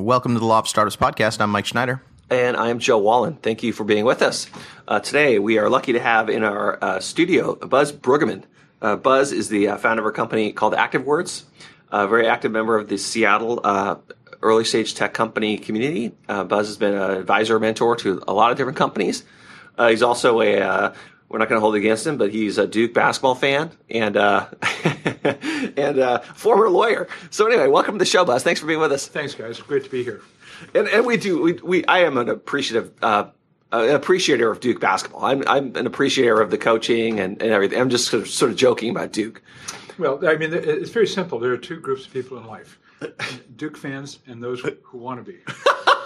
Welcome to the of Startups podcast. I'm Mike Schneider. And I'm Joe Wallen. Thank you for being with us. Uh, today, we are lucky to have in our uh, studio Buzz Bruggeman. Uh, Buzz is the uh, founder of a company called ActiveWords, a very active member of the Seattle uh, early stage tech company community. Uh, Buzz has been an advisor, mentor to a lot of different companies. he's also a we're not going to hold it against him, but he's a Duke basketball fan and uh, and uh, former lawyer. So anyway, welcome to the show, Buzz. Thanks for being with us. Thanks, guys. Great to be here. And, and we do we, we I am an appreciative. Uh, an appreciator of Duke basketball. I'm I'm an appreciator of the coaching and, and everything. I'm just sort of, sort of joking about Duke. Well, I mean, it's very simple. There are two groups of people in life: Duke fans and those who want to be.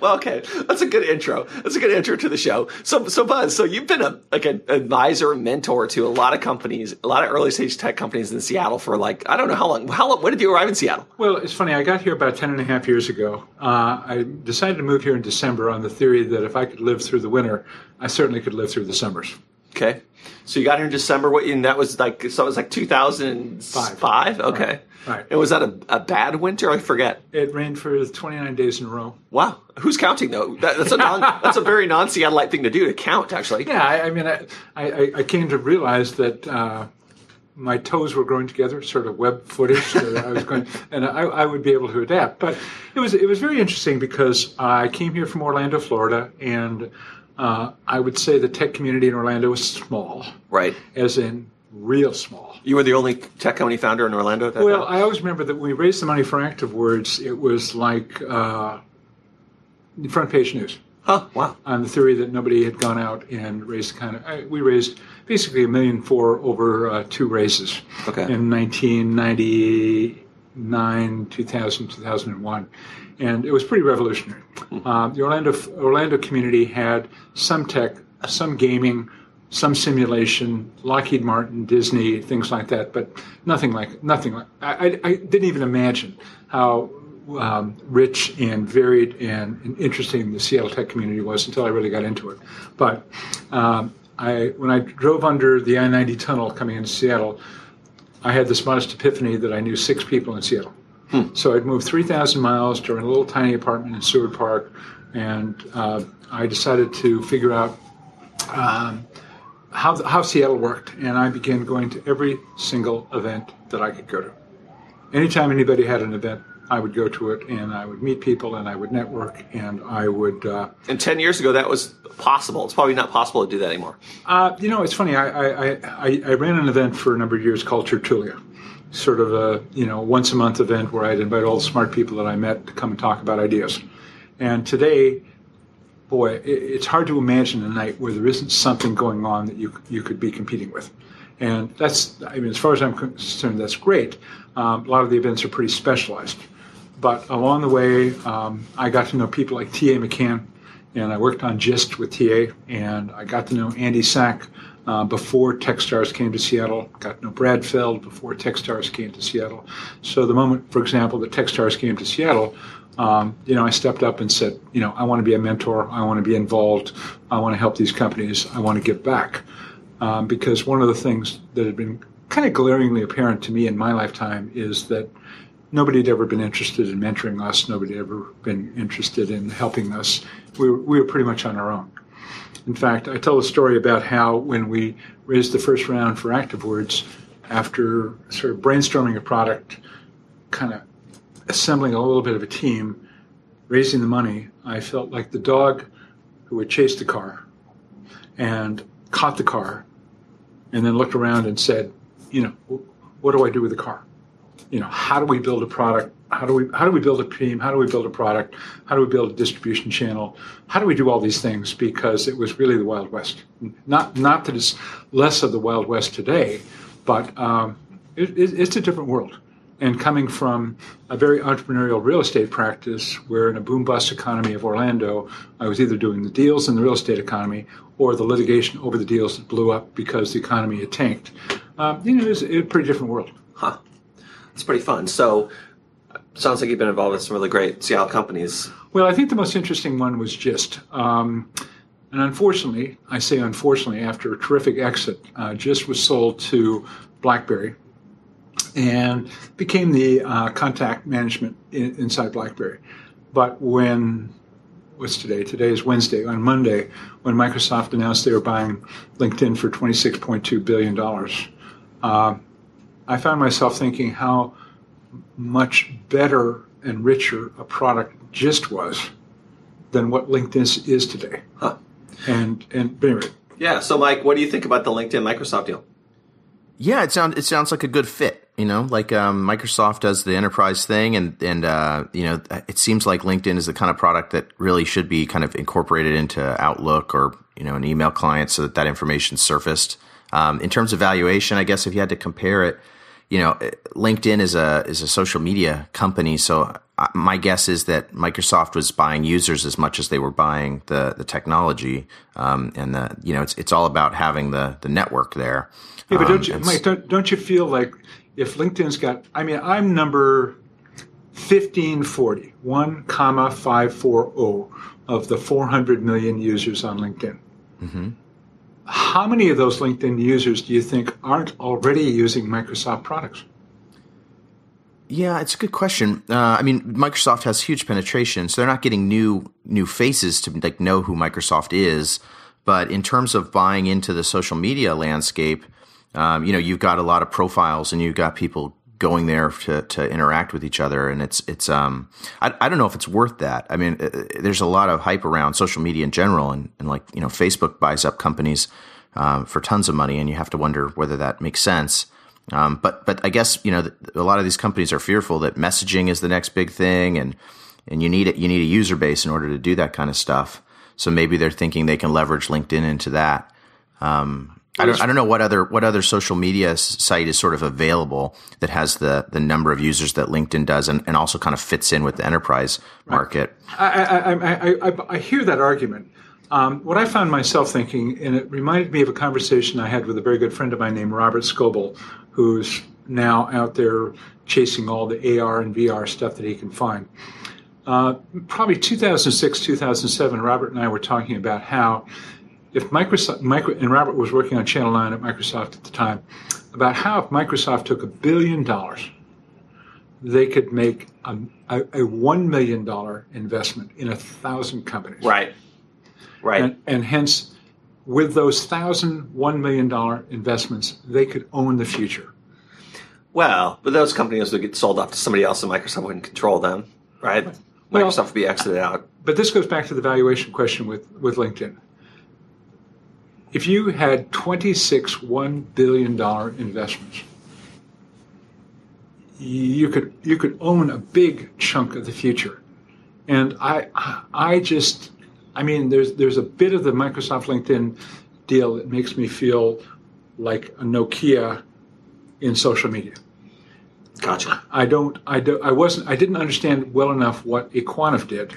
well, okay, that's a good intro. That's a good intro to the show. So, so Buzz, so you've been a like an advisor, mentor to a lot of companies, a lot of early stage tech companies in Seattle for like I don't know how long. How long? When did you arrive in Seattle? Well, it's funny. I got here about 10 and a half years ago. Uh, I decided to move here in December on the theory that if I could live through the winter, I certainly could live through the summers. Okay, so you got here in December. What? And that was like so. It was like 2005. Five. Okay. Right. Right. And was that a, a bad winter? I forget. It rained for 29 days in a row. Wow. Who's counting though? That, that's a non, that's a very non Seattleite thing to do to count. Actually. Yeah. I, I mean, I, I, I came to realize that. Uh, my toes were growing together, sort of web footage. I was going, and I, I, would be able to adapt. But it was it was very interesting because I came here from Orlando, Florida, and uh, I would say the tech community in Orlando was small. Right. As in real small. You were the only tech company founder in Orlando at that well, time? I always remember that when we raised the money for ActiveWords, it was like uh, front page news. Huh, wow. On the theory that nobody had gone out and raised the kind of. Uh, we raised basically a million four over uh, two raises okay. in 1999, 2000, 2001 and it was pretty revolutionary. Uh, the Orlando Orlando community had some tech, some gaming, some simulation, Lockheed Martin, Disney, things like that, but nothing like nothing like. I, I didn't even imagine how um, rich and varied and, and, interesting the Seattle tech community was until I really got into it. But um, I, when I drove under the I-90 tunnel coming into Seattle, I had this modest epiphany that I knew six people in Seattle. Hmm. So I'd moved 3,000 miles to a little tiny apartment in Seward Park, and uh, I decided to figure out um, how, how Seattle worked. And I began going to every single event that I could go to. Anytime anybody had an event, I would go to it and I would meet people and I would network and I would. Uh, and 10 years ago, that was possible. It's probably not possible to do that anymore. Uh, you know, it's funny. I, I, I, I, ran an event for a number of years called Tertulia sort of a you know once a month event where I'd invite all the smart people that I met to come and talk about ideas. And today, boy, it's hard to imagine a night where there isn't something going on that you you could be competing with. And that's I mean, as far as I'm concerned, that's great. Um, a lot of the events are pretty specialized, but along the way, um, I got to know people like T.A. McCann, and I worked on Gist with TA, and I got to know Andy Sack uh, before Techstars came to Seattle. Got to know Brad Feld before Techstars came to Seattle. So the moment, for example, that Techstars came to Seattle, um, you know, I stepped up and said, you know, I want to be a mentor. I want to be involved. I want to help these companies. I want to give back. Um, because one of the things that had been kind of glaringly apparent to me in my lifetime is that nobody had ever been interested in mentoring us. Nobody had ever been interested in helping us. We were, we were pretty much on our own. In fact, I tell a story about how when we raised the first round for ActiveWords, after sort of brainstorming a product, kind of assembling a little bit of a team, raising the money, I felt like the dog who had chased the car and caught the car and then looked around and said, you know, what do I do with the car? You know, how do we build a product how do we how do we build a team? How do we build a product? How do we build a distribution channel? How do we do all these things? Because it was really the Wild West. Not not that it's less of the Wild West today, but um, it, it, it's a different world. And coming from a very entrepreneurial real estate practice, where in a boom bust economy of Orlando, I was either doing the deals in the real estate economy or the litigation over the deals that blew up because the economy had tanked. Um, you know, it's a pretty different world. Huh. It's pretty fun. So sounds like you've been involved with some really great Seattle companies. Well, I think the most interesting one was Gist. Um, and unfortunately, I say unfortunately, after a terrific exit, uh, Gist was sold to BlackBerry and became the uh, contact management in, inside BlackBerry. But when what's today? Today is Wednesday. On Monday, when Microsoft announced they were buying LinkedIn for $26.2 billion, uh, I found myself thinking how much better and richer a product Gist was than what LinkedIn is today. Huh. And, and anyway. Yeah. So, Mike, what do you think about the LinkedIn Microsoft deal? Yeah, it sounds it sounds like a good fit. You know, like um, Microsoft does the enterprise thing, and and uh, you know, it seems like LinkedIn is the kind of product that really should be kind of incorporated into Outlook or you know an email client, so that that information surfaced. Um, in terms of valuation, I guess if you had to compare it, you know, LinkedIn is a is a social media company, so uh, my guess is that Microsoft was buying users as much as they were buying the the technology, um, and the you know, it's it's all about having the the network there. Yeah, but don't Um, you, Mike? Don't, don't you feel like if LinkedIn's got? I mean, I'm number fifteen forty one comma five four zero of the four hundred million users on LinkedIn. How many of those LinkedIn users do you think aren't already using Microsoft products? Yeah, it's a good question. Uh, I mean, Microsoft has huge penetration, so they're not getting new new faces to like know who Microsoft is. But in terms of buying into the social media landscape, um, you know, you've got a lot of profiles, and you've got people going there to, to interact with each other, and it's it's. Um, I, I don't know if it's worth that. I mean, uh, there's a lot of hype around social media in general, and, and like you know, Facebook buys up companies um, for tons of money, and you have to wonder whether that makes sense. Um, but but I guess you know a lot of these companies are fearful that messaging is the next big thing, and and you need it. You need a user base in order to do that kind of stuff. So maybe they're thinking they can leverage LinkedIn into that. Um, I don't I don't know what other what other social media site is sort of available that has the the number of users that LinkedIn does, and, and also kind of fits in with the enterprise market. I, I, I, I, I hear that argument. Um, what I found myself thinking, and it reminded me of a conversation I had with a very good friend of mine named Robert Scoble, who's now out there chasing all the AR and VR stuff that he can find. Uh, probably 2006, 2007, Robert and I were talking about how if Microsoft, micro, and Robert was working on Channel 9 at Microsoft at the time, about how if Microsoft took a billion dollars they could make a, a, a $1 million investment in a thousand companies. Right. Right. And, and hence, with those thousand $1 million investments, they could own the future. well, but those companies would get sold off to somebody else, and Microsoft wouldn't control them, right? Well- Microsoft would be exited out. But this goes back to the valuation question with, with LinkedIn. If you had 26 $1 billion investments, you could you could own a big chunk of the future. And I I just I mean there's there's a bit of the Microsoft LinkedIn deal that makes me feel like a Nokia in social media. Gotcha. I don't I do, I wasn't I didn't understand well enough what aQuantive did.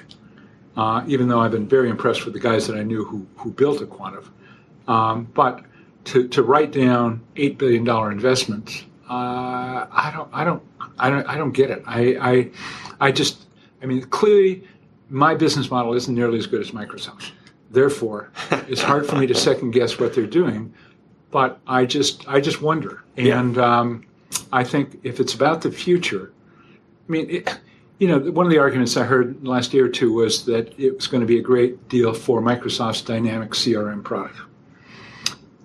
Uh, even though I've been very impressed with the guys that I knew who, who built aQuantive. Um, but to, to write down eight billion dollar investments, uh, I don't I don't I don't I don't get it. I, I I just I mean clearly my business model isn't nearly as good as Microsoft's. Therefore, it's hard for me to second guess what they're doing. But I just I just wonder, and um, I think if it's about the future, I mean. It, you know, one of the arguments I heard last year or two was that it was going to be a great deal for Microsoft's Dynamic CRM product.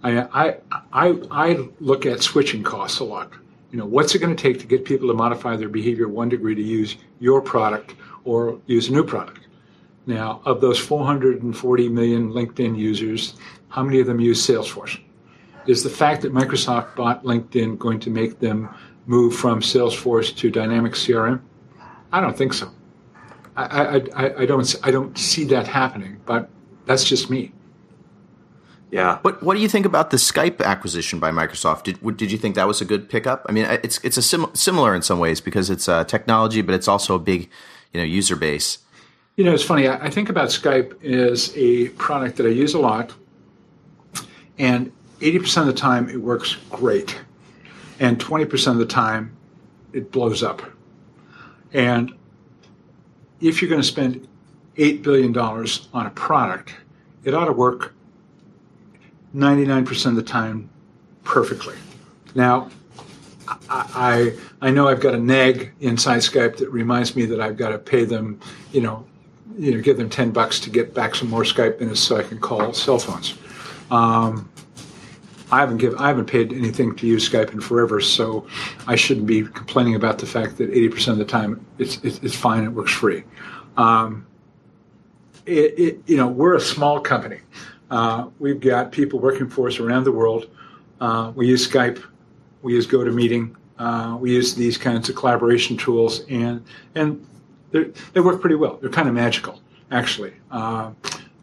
I, I, I, look at switching costs a lot. You know, what's it going to take to get people to modify their behavior one degree to use your product or use a new product? Now, of those 440 million LinkedIn users, how many of them use Salesforce? Is the fact that Microsoft bought LinkedIn going to make them move from Salesforce to Dynamic CRM? I don't think so. I, I, I, I don't I don't see that happening, but that's just me. Yeah. What What do you think about the Skype acquisition by Microsoft? Did Did you think that was a good pickup? I mean, it's it's a sim- similar in some ways because it's uh, technology, but it's also a big, you know, user base. You know, it's funny. I, I think about Skype as a product that I use a lot, and 80% of the time it works great, and 20% of the time it blows up. And if you're going to spend $8 billion on a product, it ought to work 99% of the time perfectly. Now, I, I know I've got a nag inside Skype that reminds me that I've got to pay them, you know, you know, give them ten bucks to get back some more Skype minutes so I can call cell phones. Um, I haven't give, I haven't paid anything to use Skype in forever, so I shouldn't be complaining about the fact that 80% of the time it's, it's, it's fine, it works free. Um, it, it, you know, we're a small company. Uh, we've got people working for us around the world. Uh, we use Skype, we use GoToMeeting, uh, we use these kinds of collaboration tools, and and they work pretty well. They're kind of magical, actually. Uh,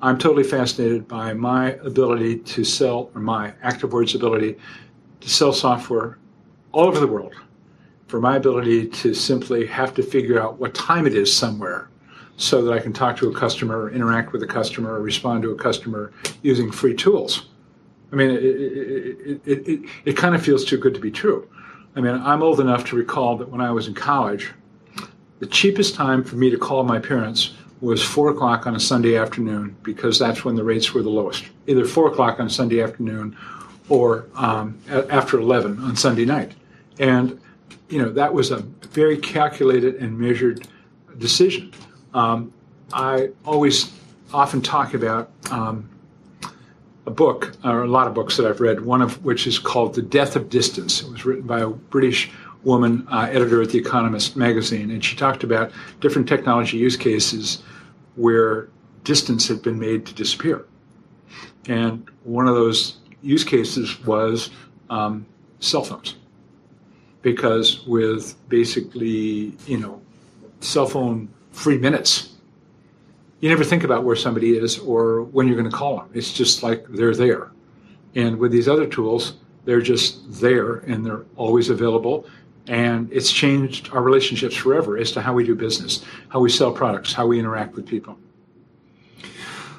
I'm totally fascinated by my ability to sell, or my ActiveWords ability to sell software all over the world. For my ability to simply have to figure out what time it is somewhere so that I can talk to a customer, interact with a customer, or respond to a customer using free tools. I mean, it, it, it, it, it kind of feels too good to be true. I mean, I'm old enough to recall that when I was in college, the cheapest time for me to call my parents was four o'clock on a Sunday afternoon because that's when the rates were the lowest. Either four o'clock on Sunday afternoon or um, after 11 on Sunday night. And, you know, that was a very calculated and measured decision. Um, I always often talk about um, a book, or a lot of books that I've read, one of which is called The Death of Distance. It was written by a British woman, uh, editor at The Economist magazine, and she talked about different technology use cases where distance had been made to disappear. And one of those use cases was um, cell phones. Because with basically, you know, cell phone free minutes, you never think about where somebody is or when you're going to call them. It's just like they're there. And with these other tools, they're just there and they're always available. And it's changed our relationships forever as to how we do business, how we sell products, how we interact with people.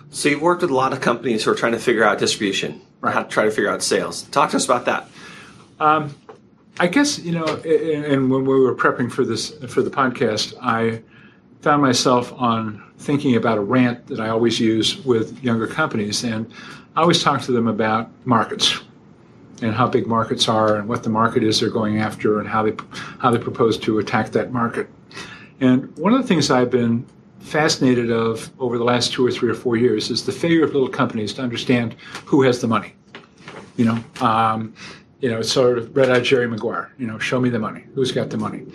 So you've worked with a lot of companies who are trying to figure out distribution, right. how to try to figure out sales. Talk to us about that. Um, I guess you know, and when we were prepping for this for the podcast, I found myself on thinking about a rant that I always use with younger companies, and I always talk to them about markets and how big markets are and what the market is they're going after and how they how they propose to attack that market. And one of the things I've been fascinated of over the last two or three or four years is the failure of little companies to understand who has the money. You know, um, you know, it's sort of red-eyed Jerry Maguire. You know, show me the money. Who's got the money?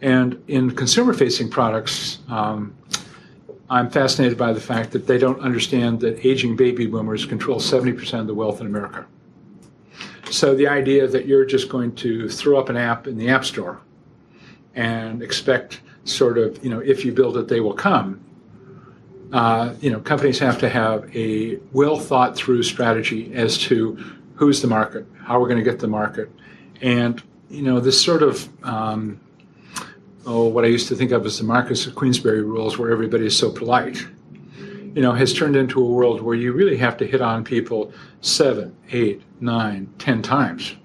And in consumer-facing products, um, I'm fascinated by the fact that they don't understand that aging baby boomers control 70% of the wealth in America. So the idea that you're just going to throw up an app in the App Store and expect sort of, you know, if you build it, they will come. Uh, you know, companies have to have a well thought through strategy as to who's the market, how we're going to get the market, and you know, this sort of um, oh, what I used to think of as the Marquess of Queensberry rules, where everybody is so polite, you know, has turned into a world where you really have to hit on people seven, eight, nine, ten times.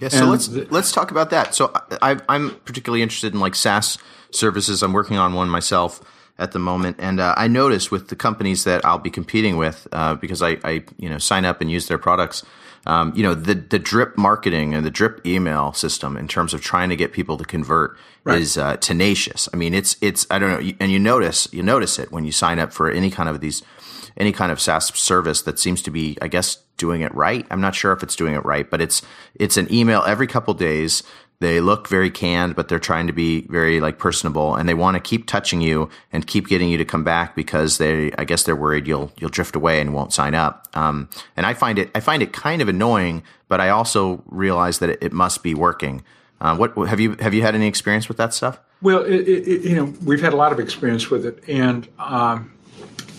Yeah, so and let's let's talk about that. So I, I'm particularly interested in like SaaS services. I'm working on one myself at the moment, and uh, I notice with the companies that I'll be competing with, uh, because I, I, you know sign up and use their products. Um, you know the the drip marketing and the drip email system in terms of trying to get people to convert right. is uh, tenacious. I mean, it's it's I don't know, and you notice you notice it when you sign up for any kind of these any kind of SaaS service that seems to be, I guess, doing it right. I'm not sure if it's doing it right, but it's it's an email every couple days they look very canned, but they're trying to be very like personable, and they want to keep touching you and keep getting you to come back because they, I guess, they're worried you'll you'll drift away and won't sign up. Um, and I find it I find it kind of annoying, but I also realize that it, it must be working. Uh, what have you have you had any experience with that stuff? Well, it, it, you know, we've had a lot of experience with it, and um,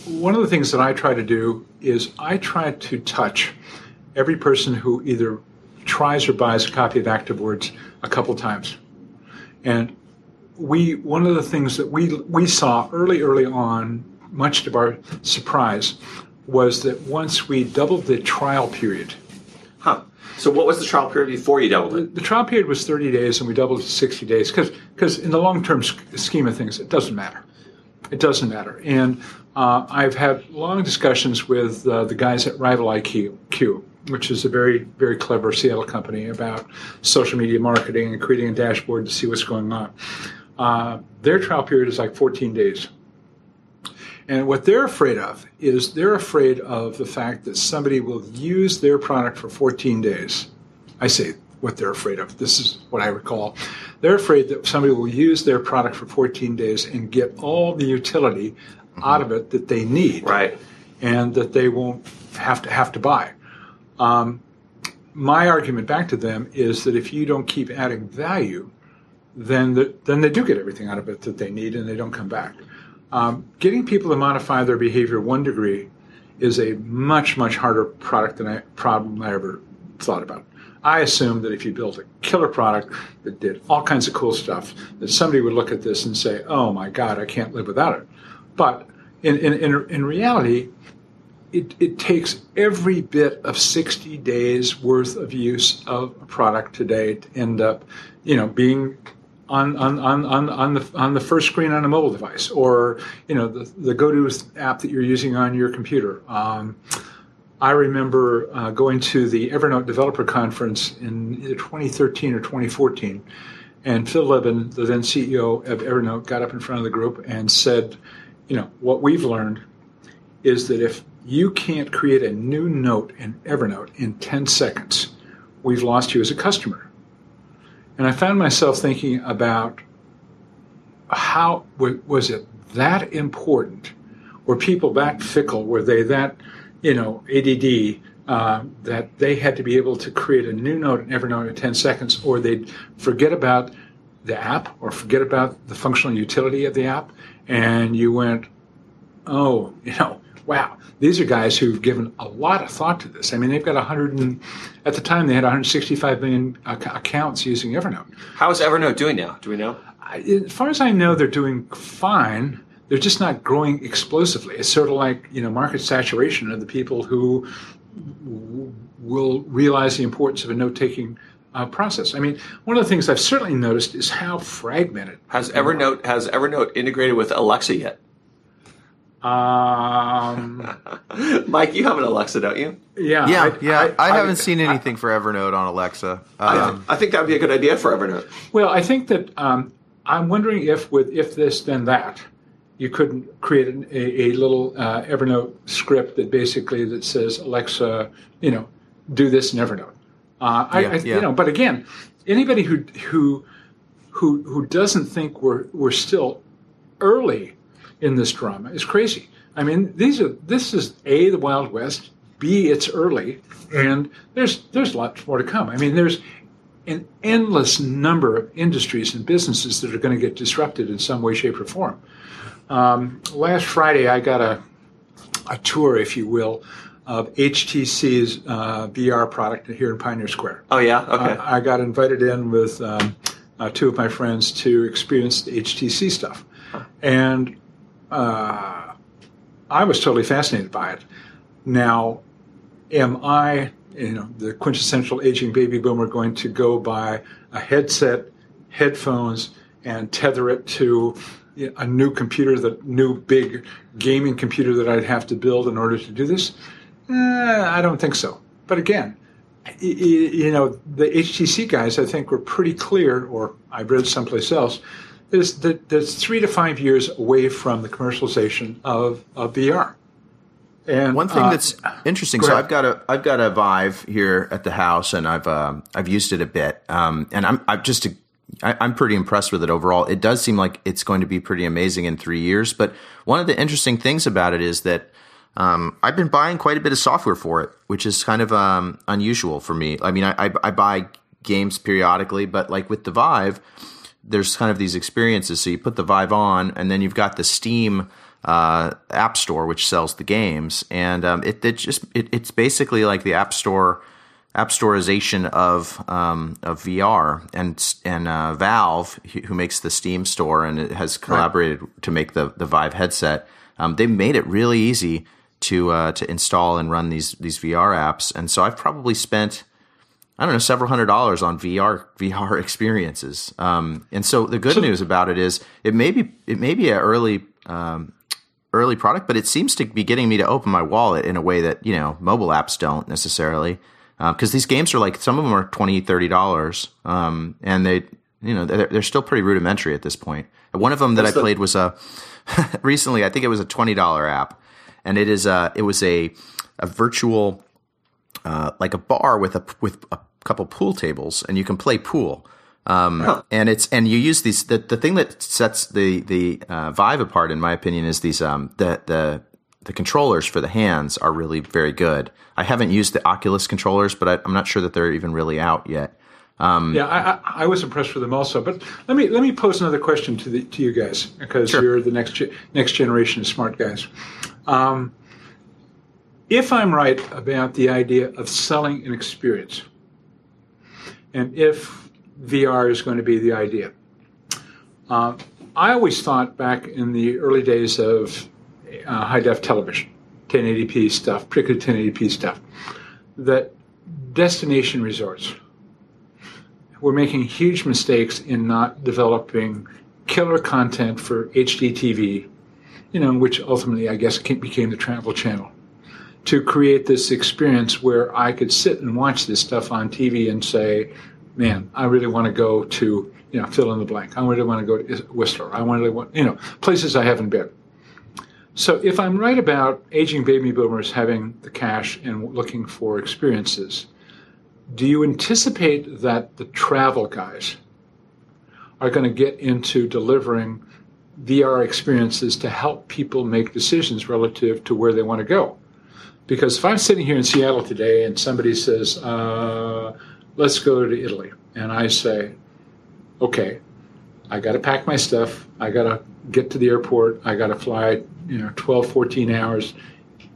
one of the things that I try to do is I try to touch every person who either tries or buys a copy of ActiveWords a couple times. And we one of the things that we we saw early early on, much to our surprise, was that once we doubled the trial period. Huh. So what was the trial period before you doubled it? The, the trial period was 30 days, and we doubled it to 60 days because because in the long term scheme of things, it doesn't matter. It doesn't matter. And uh, I've had long discussions with uh, the guys at Rival IQ, which is a very very clever Seattle company about social media marketing and creating a dashboard to see what's going on. Uh, their trial period is like 14 days. And what they're afraid of is they're afraid of the fact that somebody will use their product for 14 days. I say what they're afraid of. This is what I recall. They're afraid that somebody will use their product for 14 days and get all the utility mm-hmm. out of it that they need. Right. And that they won't have to have to buy. Um, my argument back to them is that if you don't keep adding value, then the, then they do get everything out of it that they need, and they don't come back. Um, getting people to modify their behavior one degree is a much much harder product than I problem I ever thought about. I assumed that if you built a killer product that did all kinds of cool stuff, that somebody would look at this and say, "Oh my God, I can't live without it." But in in in, in reality, it, it takes every bit of 60 days worth of use of a product today to end up, you know, being on, on, on, on, the, on the first screen on a mobile device or, you know, the, the GoTo app that you're using on your computer. Um, I remember uh, going to the Evernote Developer Conference in 2013 or 2014, and Phil Libin, the then CEO of Evernote, got up in front of the group and said, you know, what we've learned is that if you can't create a new note in Evernote in 10 seconds, we've lost you as a customer. And I found myself thinking about how was it that important? Were people that fickle? Were they that, you know, ADD uh, that they had to be able to create a new note in Evernote in 10 seconds, or they'd forget about the app or forget about the functional utility of the app, and you went, oh, you know, wow, these are guys who've given a lot of thought to this. I mean, they've got 100, and, at the time they had 165 million accounts using Evernote. How is Evernote doing now? Do we know? As far as I know, they're doing fine. They're just not growing explosively. It's sort of like you know market saturation of the people who will realize the importance of a note-taking uh, process. I mean, one of the things I've certainly noticed is how fragmented. Has Evernote has Evernote integrated with Alexa yet? Um, Mike, you have an Alexa, don't you? Yeah, yeah, I, yeah. I, I haven't seen anything for Evernote on Alexa. Um, I, think that would be a good idea for Evernote. Well, I think that um, I'm wondering if with if this then that you couldn't create an, a, a, little uh, Evernote script that basically that says Alexa, you know, do this in Evernote. Uh, I, yeah, I, yeah. you know, but again, anybody who who who who doesn't think we're we're still early in this drama is crazy. I mean, these are this is a the Wild West, b it's early, and there's there's lots more to come. I mean, there's an endless number of industries and businesses that are going to get disrupted in some way, shape, or form. Um, last Friday, I got a a tour, if you will, of HTC's uh, VR product here in Pioneer Square. Oh yeah, okay. Uh, I got invited in with um, uh, two of my friends to experience the HTC stuff, and uh, I was totally fascinated by it. Now, am I, you know, the quintessential aging baby boomer, going to go buy a headset, headphones, and tether it to a new computer, the new big gaming computer that I'd have to build in order to do this? Eh, I don't think so. But again, you know, the HTC guys, I think, were pretty clear, or I read someplace else, is that there's three to five years away from the commercialization of, of VR. And one thing uh, that's interesting, so I've got a I've got a Vive here at the house, and I've um, I've used it a bit, um, and I'm I'm just a, I, I'm pretty impressed with it overall. It does seem like it's going to be pretty amazing in three years. But one of the interesting things about it is that um, I've been buying quite a bit of software for it, which is kind of um, unusual for me. I mean, I, I, I buy games periodically, but like with the Vive there's kind of these experiences. So you put the Vive on, and then you've got the Steam uh, App Store, which sells the games, and um, it, it, just it, it's basically like the App Store app storeization of um, of VR and and uh, Valve, who makes the Steam Store and it has collaborated right. to make the the Vive headset. Um, they made it really easy to uh, to install and run these these VR apps, and so I've probably spent I don't know, several hundred dollars on VR VR experiences. Um, and so the good news about it is it may be it may be an early um, early product, but it seems to be getting me to open my wallet in a way that you know mobile apps don't necessarily. because uh, these games are like some of them are 20 30 dollars um, and they you know they're, they're, still pretty rudimentary at this point. one of them that What's i the- played was a recently i think it was a $20 app and it is a it was a a virtual uh, like a bar with a with a couple pool tables and you can play pool um, and it's and you use these the, the thing that sets the the uh, Vive apart in my opinion is these um, the the the controllers for the hands are really very good. I haven't used the Oculus controllers, but I, am not sure that they're even really out yet. Um, yeah, I, I, was impressed with them also. But let me let me pose another question to the to you guys because sure. you're the next next generation of smart guys. Um, if I'm right about the idea of selling an experience, and if VR is going to be the idea, uh, I always thought back in the early days of uh, high def television, 1080p stuff, particularly 1080p stuff, that destination resorts were making huge mistakes in not developing killer content for HDTV, you know, which ultimately I guess became the travel channel, to create this experience where I could sit and watch this stuff on TV and say, man, I really want to go to, you know, fill in the blank. I really want to go to Whistler. I want to, want you know, places I haven't been. So if I'm right about aging baby boomers having the cash and looking for experiences, do you anticipate that the travel guys are going to get into delivering VR experiences to help people make decisions relative to where they want to go? Because if I'm sitting here in Seattle today and somebody says, uh, let's go to Italy, and I say, okay, I got to pack my stuff, I got to get to the airport, I got to fly you know 12 14 hours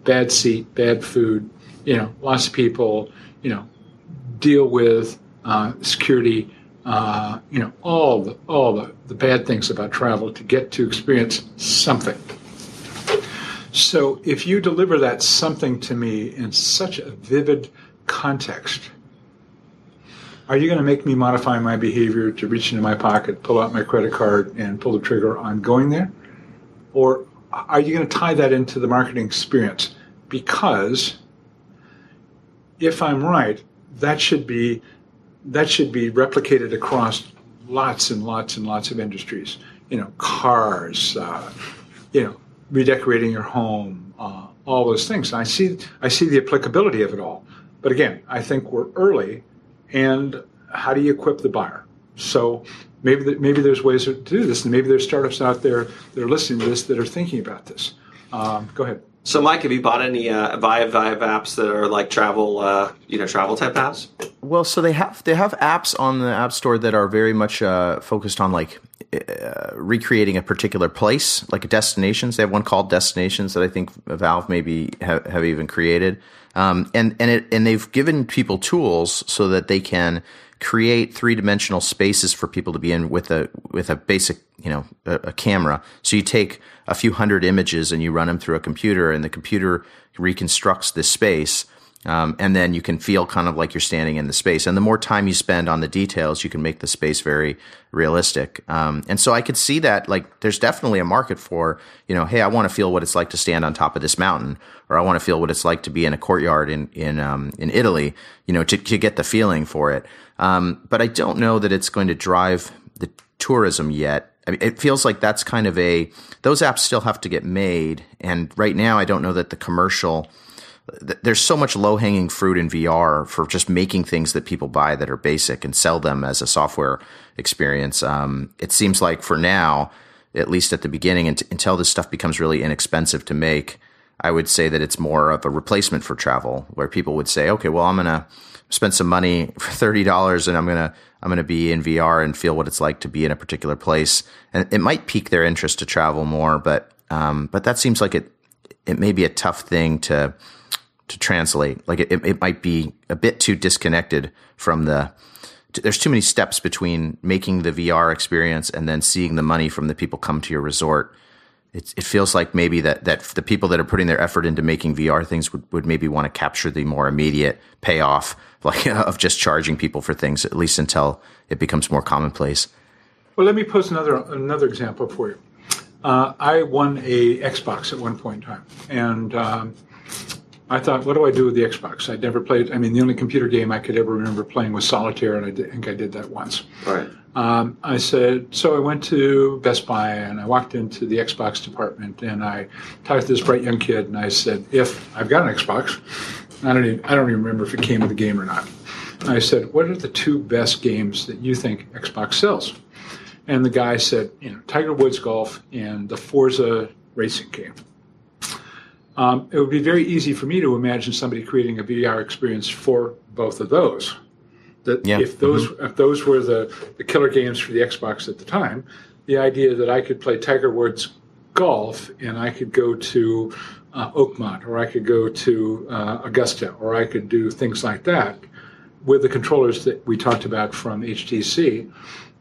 bad seat bad food you know lots of people you know deal with uh, security uh, you know all the all the, the bad things about travel to get to experience something so if you deliver that something to me in such a vivid context are you going to make me modify my behavior to reach into my pocket pull out my credit card and pull the trigger on going there or are you going to tie that into the marketing experience? Because if I'm right, that should be that should be replicated across lots and lots and lots of industries. You know, cars, uh, you know, redecorating your home, uh, all those things. I see I see the applicability of it all. But again, I think we're early, and how do you equip the buyer? So maybe maybe there's ways to do this, and maybe there's startups out there that are listening to this that are thinking about this. Um, go ahead. So, Mike, have you bought any uh, Vive Vive apps that are like travel, uh, you know, travel type apps? Well, so they have they have apps on the App Store that are very much uh, focused on like uh, recreating a particular place, like destinations. They have one called Destinations that I think Valve maybe have, have even created, um, and and it and they've given people tools so that they can create three dimensional spaces for people to be in with a with a basic you know a, a, camera. So you take a few hundred images and you run them through a computer, and the computer reconstructs this space. Um, and then you can feel kind of like you're standing in the space. And the more time you spend on the details, you can make the space very realistic. Um, and so I could see that like there's definitely a market for, you know, hey, I want to feel what it's like to stand on top of this mountain, or I want to feel what it's like to be in a courtyard in in um, in Italy, you know, to, to get the feeling for it. Um, but I don't know that it's going to drive the tourism yet. I mean, it feels like that's kind of a those apps still have to get made, and right now I don't know that the commercial. There's so much low hanging fruit in VR for just making things that people buy that are basic and sell them as a software experience. Um, it seems like for now, at least at the beginning, until this stuff becomes really inexpensive to make, I would say that it's more of a replacement for travel, where people would say, okay, well, I'm gonna spend some money for thirty dollars, and I'm gonna I'm gonna be in VR and feel what it's like to be in a particular place, and it might pique their interest to travel more. But um, but that seems like it it may be a tough thing to to translate. Like it, it might be a bit too disconnected from the. There's too many steps between making the VR experience and then seeing the money from the people come to your resort it, it feels like maybe that, that the people that are putting their effort into making VR things would, would maybe want to capture the more immediate payoff like of just charging people for things at least until it becomes more commonplace. Well, let me pose another another example for you. Uh, I won a Xbox at one point in time, and um, I thought, what do I do with the Xbox? I'd never played. I mean, the only computer game I could ever remember playing was Solitaire, and I did, think I did that once. Right. Um, I said, so I went to Best Buy and I walked into the Xbox department and I talked to this bright young kid and I said, if I've got an Xbox, I don't even, I don't even remember if it came with a game or not. I said, what are the two best games that you think Xbox sells? And the guy said, you know, Tiger Woods Golf and the Forza racing game. Um, it would be very easy for me to imagine somebody creating a VR experience for both of those. That Yeah. if those Mm-hmm. if those were the, the killer games for the Xbox at the time, the idea that I could play Tiger Woods golf and I could go to uh, Oakmont or I could go to uh, Augusta or I could do things like that with the controllers that we talked about from HTC,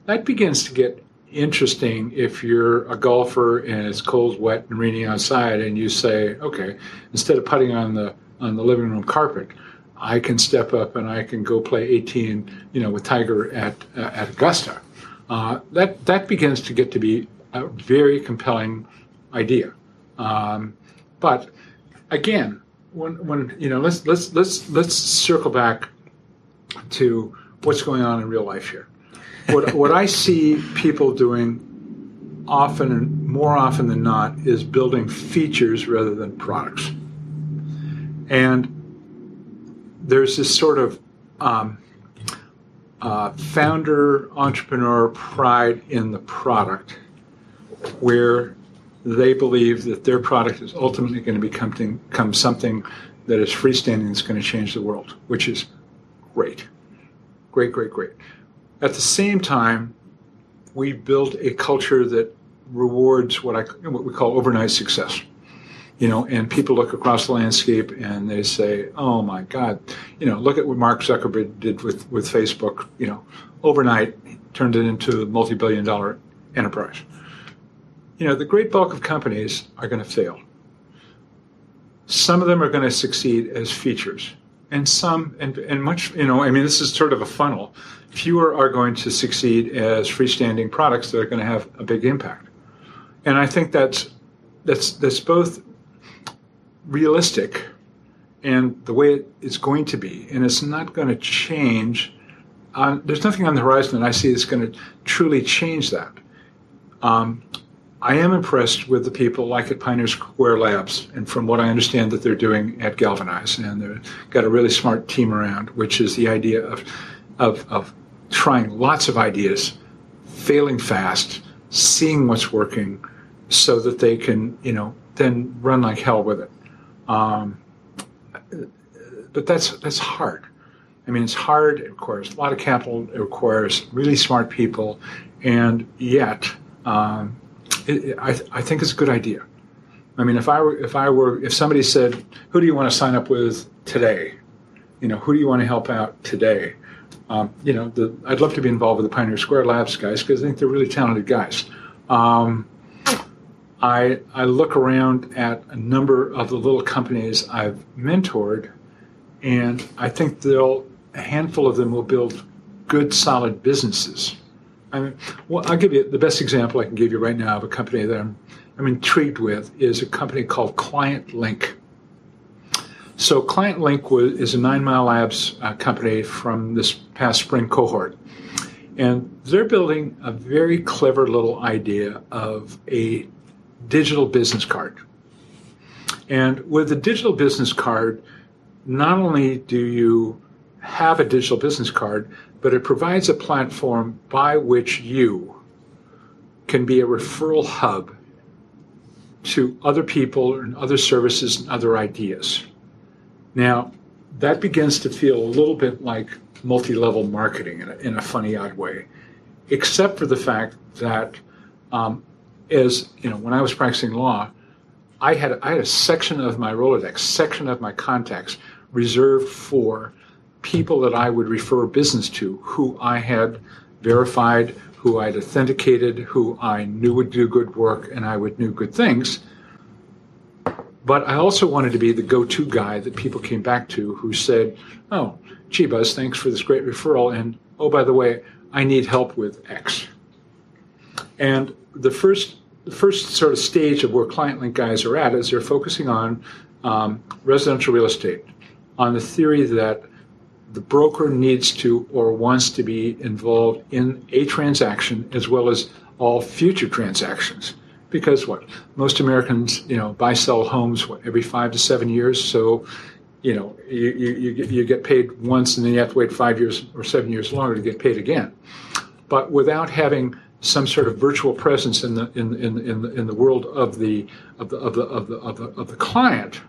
that begins to get interesting if you're a golfer and it's cold, wet, and rainy outside, and you say, okay, instead of putting on the on the living room carpet, I can step up and I can go play 18, you know, with Tiger at uh, at Augusta. Uh, that that begins to get to be a very compelling idea. Um, but again, when when you know, let's let's let's let's circle back to what's going on in real life here. What what I see people doing often and more often than not is building features rather than products. And there's this sort of um, uh, founder entrepreneur pride in the product where they believe that their product is ultimately going to become, become something that is freestanding that's going to change the world, which is great. Great, great, great. At the same time, we built a culture that rewards what I what we call overnight success. You know, and people look across the landscape and they say, "Oh my God, you know, look at what Mark Zuckerberg did with with Facebook. You know, overnight turned it into a multi-billion-dollar enterprise." You know, the great bulk of companies are going to fail. Some of them are going to succeed as features, and some, and, and much, you know, I mean, this is sort of a funnel. Fewer are going to succeed as freestanding products that are going to have a big impact. And I think that's that's that's both realistic and the way it is going to be, and it's not going to change. Uh, there's nothing on the horizon that I see that's going to truly change that. Um, I am impressed with the people like at Pioneer Square Labs, and from what I understand that they're doing at Galvanize, and they've got a really smart team around, which is the idea of, of, of trying lots of ideas, failing fast, seeing what's working, so that they can, you know, then run like hell with it. Um, but that's that's hard. I mean, it's hard. It requires a lot of capital. It requires really smart people, and yet. Um, it, I, I think it's a good idea. I mean, if I were, if I were, if somebody said, "Who do you want to sign up with today?" You know, who do you want to help out today? Um, you know, the, I'd love to be involved with the Pioneer Square Labs guys because I think they're really talented guys. Um, I I look around at a number of the little companies I've mentored, and I think they'll a handful of them will build good, solid businesses. I mean, well, I'll give you the best example I can give you right now of a company that I'm, I'm intrigued with is a company called Client Link. So Client Link was, is a Nine Mile Labs uh, company from this past spring cohort. And they're building a very clever little idea of a digital business card. And with a digital business card, not only do you have a digital business card, but it provides a platform by which you can be a referral hub to other people and other services and other ideas. Now, that begins to feel a little bit like multi level marketing in a, in a, funny, odd way, except for the fact that, um, as you know, when I was practicing law, I had, I had a section of my Rolodex, section of my contacts reserved for people that I would refer business to who I had verified, who I'd authenticated, who I knew would do good work and I would do good things. But I also wanted to be the go to guy that people came back to who said, Oh, gee, Buzz, thanks for this great referral. And oh, by the way, I need help with X. And the first the first sort of stage of where client link guys are at is they're focusing on um, residential real estate on the theory that the broker needs to or wants to be involved in a transaction as well as all future transactions. Because what most Americans, you know, buy sell homes what, every five to seven years. So, you know, you, you, you get paid once and then you have to wait five years or seven years longer to get paid again. But without having some sort of virtual presence in the in, in, in, the, in the world of the of the of the of the of the, of the client,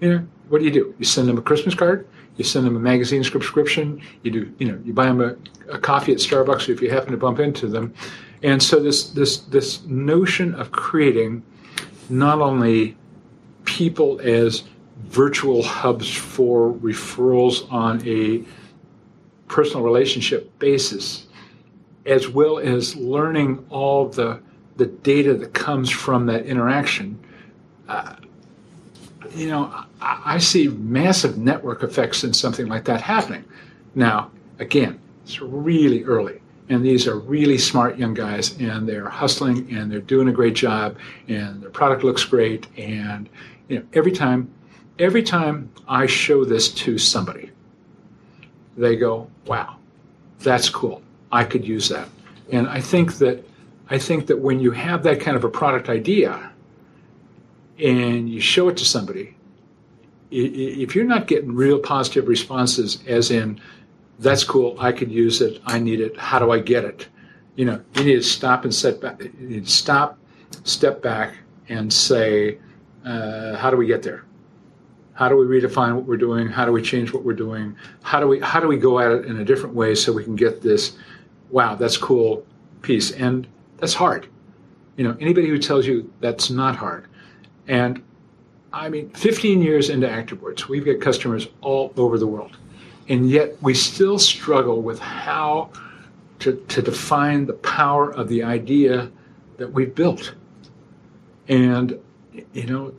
you know, what do you do? You send them a Christmas card, you send them a magazine subscription, you do you know you buy them a, a coffee at Starbucks if you happen to bump into them, and so this this this notion of creating not only people as virtual hubs for referrals on a personal relationship basis as well as learning all the the data that comes from that interaction. Uh, you know, I, I, see massive network effects in something like that happening. Now, again, it's really early, and these are really smart young guys, and they're hustling, and they're doing a great job, and their product looks great, and you know, every time, every time I show this to somebody, they go, "Wow, that's cool." I could use that. And I think that I think that when you have that kind of a product idea and you show it to somebody, if you're not getting real positive responses, as in, that's cool, I could use it, I need it, how do I get it? You know, you need to stop and set back, stop, step back, and say, uh, how do we get there? How do we redefine what we're doing? How do we change what we're doing? How do we how do we go at it in a different way so we can get this wow, that's cool piece. And that's hard. You know, anybody who tells you that's not hard. And I mean, 15 years into ActiveWords, we've got customers all over the world. And yet we still struggle with how to, to define the power of the idea that we've built. And, you know,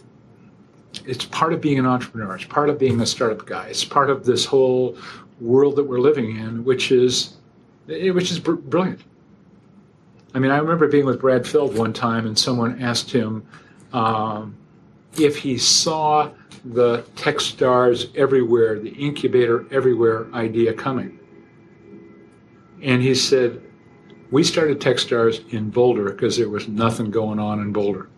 it's part of being an entrepreneur. It's part of being a startup guy. It's part of this whole world that we're living in, which is eh, which is br- brilliant. I mean, I remember being with Brad Feld one time, and someone asked him um, if he saw the Techstars everywhere, the incubator everywhere idea coming. And he said, We started Techstars in Boulder because there was nothing going on in Boulder.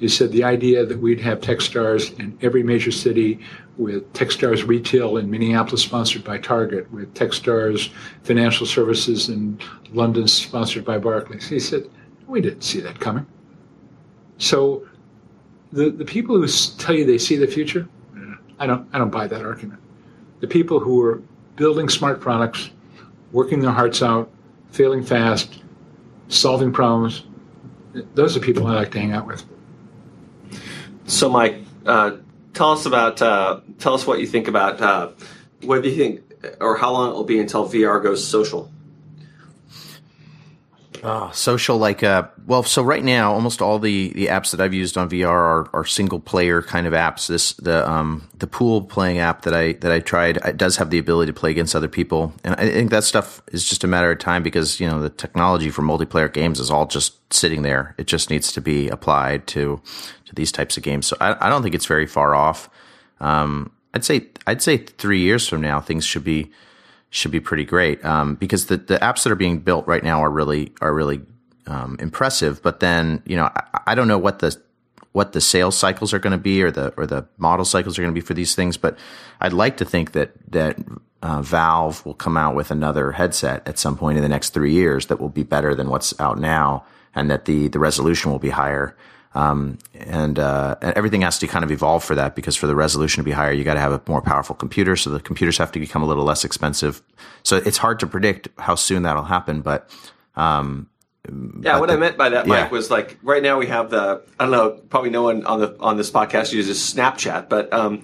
He said the idea that we'd have Techstars in every major city with Techstars Retail in Minneapolis, sponsored by Target, with Techstars Financial Services in London, sponsored by Barclays. He said, we didn't see that coming. So the, the people who tell you they see the future, I don't, I don't buy that argument. The people who are building smart products, working their hearts out, failing fast, solving problems, those are people I like to hang out with. So, Mike, uh, tell us about uh, tell us what you think about uh, what do you think or how long it will be until VR goes social. Oh, social like uh well so right now almost all the the apps that I've used on VR are, are single player kind of apps. This the um the pool playing app that I that I tried it does have the ability to play against other people. And I think that stuff is just a matter of time because, you know, the technology for multiplayer games is all just sitting there. It just needs to be applied to to these types of games. So I, I don't think it's very far off. Um I'd say I'd say 3 years from now things should be should be pretty great um, because the, the apps that are being built right now are really are really um, impressive. But then you know I, I, don't know what the what the sales cycles are going to be or the or the model cycles are going to be for these things. But I'd like to think that that uh, Valve will come out with another headset at some point in the next three years that will be better than what's out now, and that the the resolution will be higher. Um, and, uh, everything has to kind of evolve for that because for the resolution to be higher, you got to have a more powerful computer. So the computers have to become a little less expensive. So it's hard to predict how soon that'll happen, but, um, yeah, what the, I meant by that, Mike, yeah. was like right now we have the I don't know, probably no one on the on this podcast uses Snapchat, but um,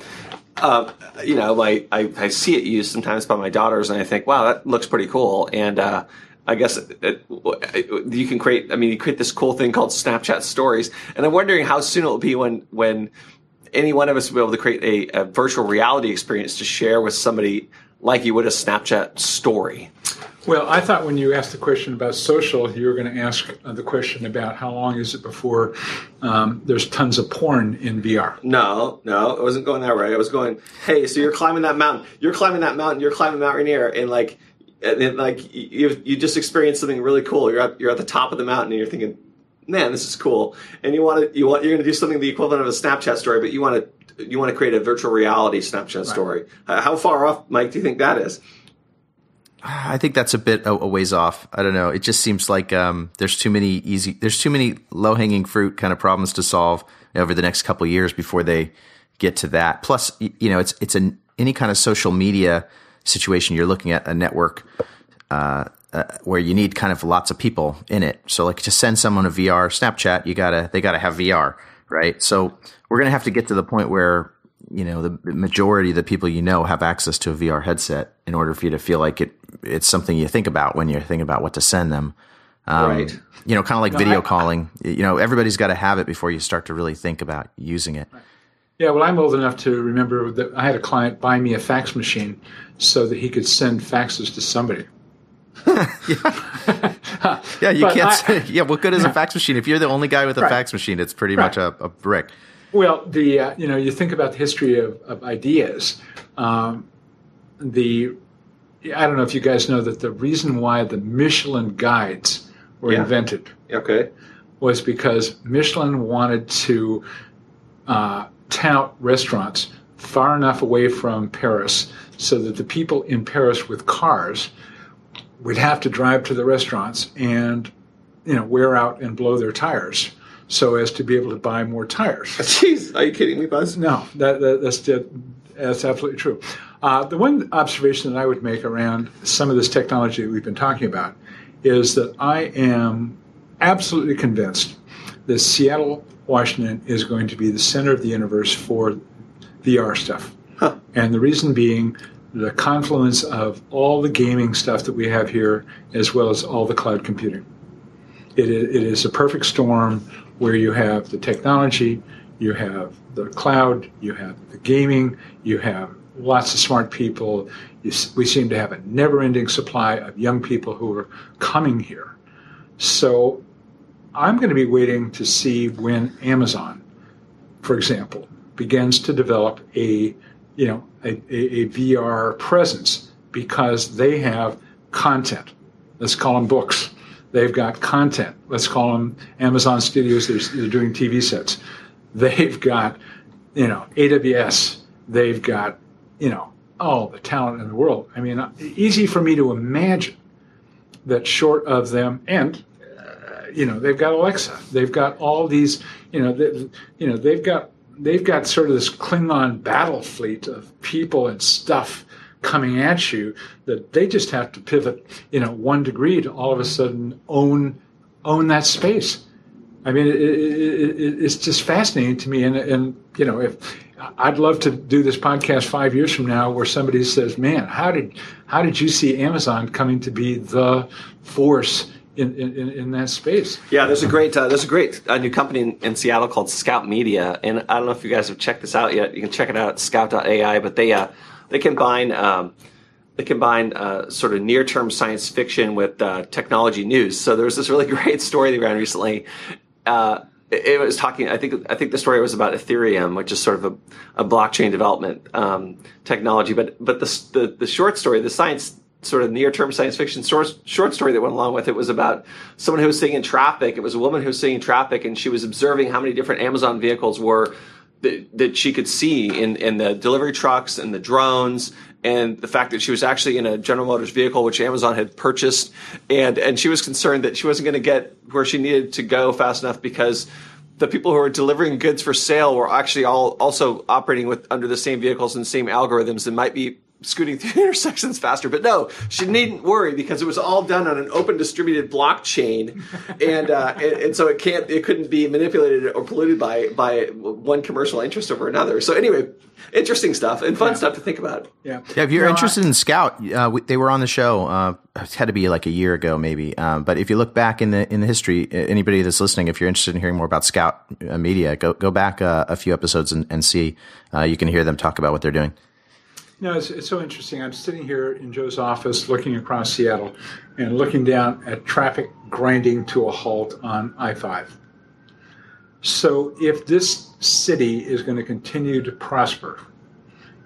uh, you know, my I, I see it used sometimes by my daughters, and I think, wow, that looks pretty cool. And uh, I guess it, it, you can create. I mean, you create this cool thing called Snapchat Stories, and I'm wondering how soon it will be when when any one of us will be able to create a, a virtual reality experience to share with somebody like you would a Snapchat story. Well, I thought when you asked the question about social, you were going to ask uh, the question about how long is it before um, there's tons of porn in VR. No, no, I wasn't going that way. I was going, hey, so you're climbing that mountain. You're climbing that mountain. You're climbing Mount Rainier, and like, and then, like you you just experienced something really cool. You're at you're at the top of the mountain, and you're thinking, man, this is cool. And you want to you want you're going to do something the equivalent of a Snapchat story, but you want to you want to create a virtual reality Snapchat right. story. How far off, Mike, do you think that is? I think that's a bit a, ways off. I don't know. It just seems like um, there's too many easy, there's too many low hanging fruit kind of problems to solve over the next couple years before they get to that. Plus, you know, it's it's an any kind of social media situation. You're looking at a network uh, uh, where you need kind of lots of people in it. So, like to send someone a VR Snapchat, you gotta they gotta have VR, right? So we're gonna have to get to the point where you know the majority of the people you know have access to a VR headset in order for you to feel like it it's something you think about when you're thinking about what to send them. Um, right. You know, kind of like no, video I, calling. I, you know, everybody's got to have it before you start to really think about using it. Yeah, well, I'm old enough to remember that I had a client buy me a fax machine so that he could send faxes to somebody. yeah. yeah, you but can't. I, say, yeah, what good is a fax machine if you're the only guy with a right. fax machine? It's pretty right. much a, a, brick. Well, the uh, you know you think about the history of, of ideas. Um, the I don't know if you guys know that the reason why the Michelin guides were yeah. invented. Okay. Was because Michelin wanted to uh, tout restaurants far enough away from Paris so that the people in Paris with cars would have to drive to the restaurants and you know wear out and blow their tires so as to be able to buy more tires. Jeez, are you kidding me, Buzz? No, that, that, that's that's absolutely true. Uh, the one observation that I would make around some of this technology that we've been talking about is that I am absolutely convinced that Seattle, Washington is going to be the center of the universe for VR stuff. Huh. And the reason being the confluence of all the gaming stuff that we have here, as well as all the cloud computing. It is, it is a perfect storm where you have the technology, you have the cloud, you have the gaming, you have lots of smart people. You, we seem to have a never ending supply of young people who are coming here. So I'm going to be waiting to see when Amazon, for example, begins to develop a you know a, a, a VR presence because they have content. Let's call them books. They've got content. Let's call them Amazon Studios. They're, they're doing TV sets. They've got, you know, AWS. They've got, you know, all the talent in the world. I mean, easy for me to imagine that short of them, and you know, they've got Alexa. They've got all these, you know, they, you know, they've got they've got sort of this Klingon battle fleet of people and stuff coming at you that they just have to pivot, you know, one degree to all of a sudden own own that space. I mean, it, it, it, it's just fascinating to me, and and you know, if I'd love to do this podcast five years from now, where somebody says, "Man, how did how did you see Amazon coming to be the force in, in, in, that space. Yeah, there's a great uh, there's a great uh, new company in, in, Seattle called Scout Media, and I don't know if you guys have checked this out yet. You can check it out at scout.ai, but they uh, they combine um, they combine uh, sort of near term science fiction with uh, technology news. So there was this really great story they ran recently. Uh, it, it, was talking. I think I think the story was about Ethereum, which is sort of a, a blockchain development um, technology. But but the, the the short story, the science sort of near term science fiction short, story that went along with it was about someone who was sitting in traffic. It was a woman who was sitting in traffic, and she was observing how many different Amazon vehicles were that, that she could see in, in the delivery trucks and the drones and the fact that she was actually in a General Motors vehicle which Amazon had purchased and and she was concerned that she wasn't going to get where she needed to go fast enough because the people who were delivering goods for sale were actually all also operating with under the same vehicles and same algorithms and might be scooting through intersections faster. But no, she needn't worry because it was all done on an open distributed blockchain, and, uh, and, and so it can't, it couldn't be manipulated or polluted by by one commercial interest over another. So anyway, interesting stuff and fun yeah. stuff to think about. Yeah, yeah. If you're no, interested I, in Scout, uh, we, they were on the show. Uh, it had to be like a year ago, maybe. Um, but if you look back in the in the history, anybody that's listening, if you're interested in hearing more about Scout uh, Media, go go back uh, a few episodes and, and see. Uh, you can hear them talk about what they're doing. No, it's, it's so interesting. I'm sitting here in Joe's office looking across Seattle and looking down at traffic grinding to a halt on I 5. So, if this city is going to continue to prosper,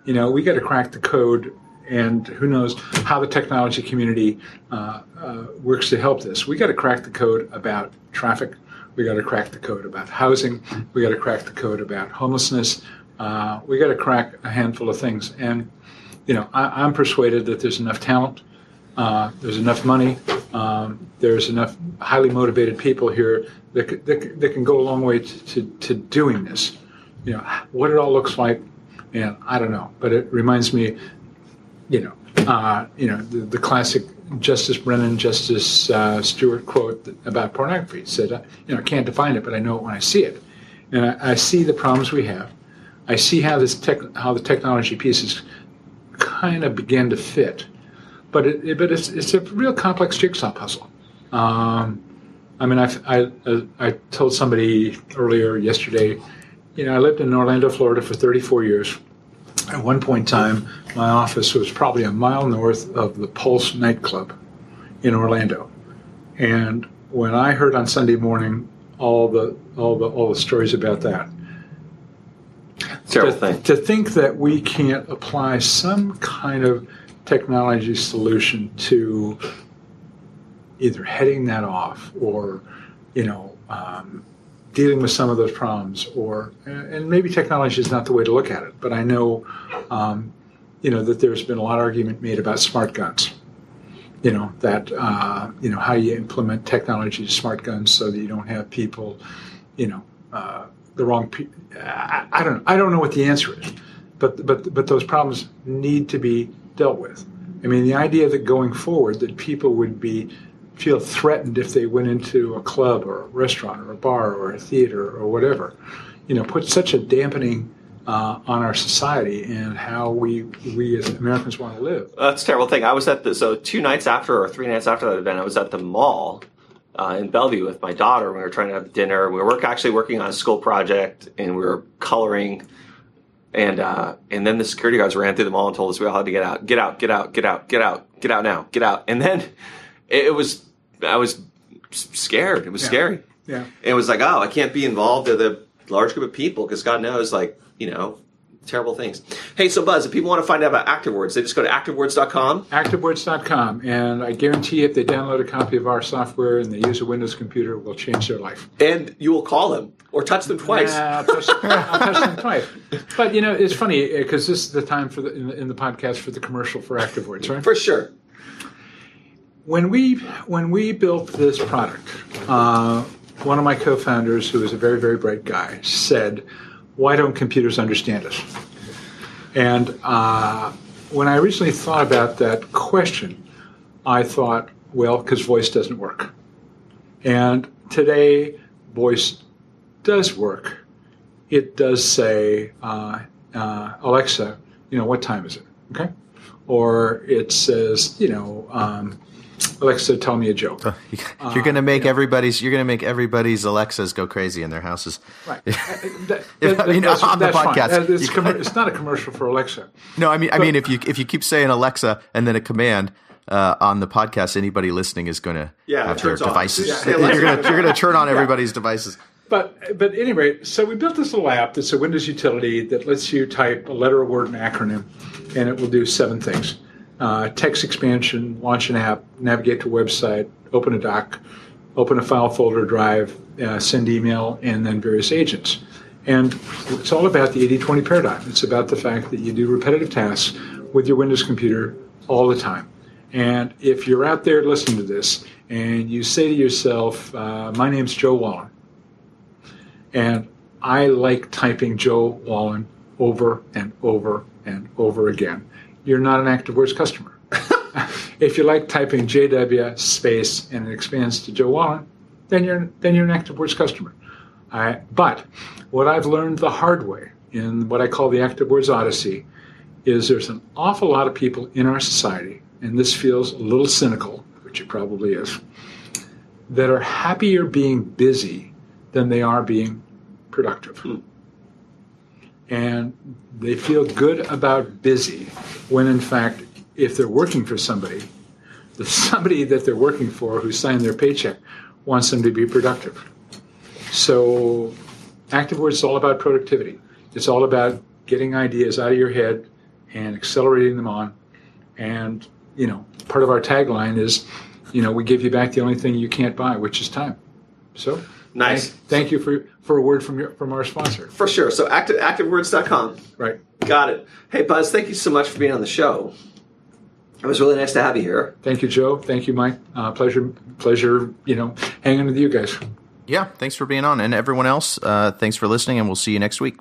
you know, we got to crack the code, and who knows how the technology community uh, uh, works to help this. We got to crack the code about traffic. We got to crack the code about housing. We got to crack the code about homelessness. Uh, we got to crack a handful of things. And, you know, I, am persuaded that there's enough talent, uh, there's enough money, um, there's enough highly motivated people here that, that, that can go a long way to, to, to, doing this. You know, what it all looks like, and I don't know, but it reminds me, you know, uh, you know, the, the, classic Justice Brennan, Justice uh, Stewart quote about pornography. He said, uh, you know, I can't define it, but I know it when I see it. And I, I see the problems we have. I see how this tech, how the technology pieces kind of begin to fit, but it, it, but it's it's a real complex jigsaw puzzle. Um, I mean, I, I I told somebody earlier yesterday, you know, I lived in Orlando, Florida for 34 years. At one point in time, my office was probably a mile north of the Pulse nightclub in Orlando, and when I heard on Sunday morning all the all the all the stories about that, Terrible to, thing. To think that we can't apply some kind of technology solution to either heading that off or, you know, um, dealing with some of those problems, or and maybe technology is not the way to look at it. But I know, um, you know, that there's been a lot of argument made about smart guns. You know that uh, you know how you implement technology, smart guns, so that you don't have people, you know, uh, the wrong people. I, I, don't I don't know what the answer is, but but but those problems need to be dealt with. I mean, the idea that going forward that people would be feel threatened if they went into a club or a restaurant or a bar or a theater or whatever, you know, puts such a dampening uh, on our society and how we we as Americans want to live. That's a terrible thing. I was at the so two nights after or three nights after that event, I was at the mall uh, in Bellevue with my daughter. We were trying to have dinner. We were work, actually working on a school project, and we were coloring. And uh, and then the security guards ran through the mall and told us we all had to get out, get out, get out, get out, get out, get out now, get out. And then it, it was I was scared. It was yeah. scary. Yeah. And it was like, oh, I can't be involved with a large group of people because God knows, like you know, terrible things. Hey, so Buzz, if people want to find out about ActiveWords, they just go to ActiveWords.com. ActiveWords.com, and I guarantee if they download a copy of our software and they use a Windows computer, it will change their life. And you will call them or touch them twice. Nah, I'll, touch, I'll touch them twice. But you know, it's funny because this is the time for the in, the in, the podcast for the commercial for ActiveWords, right? For sure. When we when we built this product, uh, one of my co-founders, who is a very very bright guy, said why don't computers understand us? And uh, when I originally thought about that question, I thought, well, because voice doesn't work. And today, voice does work. It does say, uh, uh, Alexa, you know, what time is it? Okay. Or it says, you know, um, Alexa, tell me a joke. Uh, you're going to make everybody's you're going to make everybody's Alexas go crazy in their houses. Right. That, that, I mean, on the podcast, it's, com- it's, not a commercial for Alexa. No, I mean, but, I mean, if you if you keep saying Alexa and then a command. Uh, on the podcast, anybody listening is going to yeah, have their devices. Yeah, you're going to you're going to turn on everybody's devices. But but at any rate, so we built this little app that's a Windows utility that lets you type a letter, a word, an acronym, and it will do seven things uh, text expansion, launch an app, navigate to website, open a doc, open a file folder drive, uh, send email, and then various agents. And it's all about the 80 20 paradigm. It's about the fact that you do repetitive tasks with your Windows computer all the time. And if you're out there listening to this and you say to yourself, uh, My name's Joe Wallen, and I like typing Joe Wallen over and over and over again you're not an ActiveWords customer. if you like typing JW space and it expands to Joe Wallen, then you're then you're an ActiveWords customer. I, but what I've learned the hard way in what I call the ActiveWords Odyssey is there's an awful lot of people in our society, and this feels a little cynical, which it probably is, that are happier being busy than they are being productive. Hmm. And they feel good about busy when in fact if they're working for somebody the somebody that they're working for who signed their paycheck wants them to be productive. So active ActiveWords is all about productivity. It's all about getting ideas out of your head and accelerating them on. And you know part of our tagline is you know we give you back the only thing you can't buy which is time. So Nice. Thank, thank you for for a word from your from our sponsor. For sure. So active, activewords.com. Right. Got it. Hey, Buzz, thank you so much for being on the show. It was really nice to have you here. Thank you, Joe. Thank you, Mike. Uh, pleasure, pleasure. You know, hanging with you guys. Yeah, thanks for being on, and everyone else. Uh, thanks for listening, and we'll see you next week.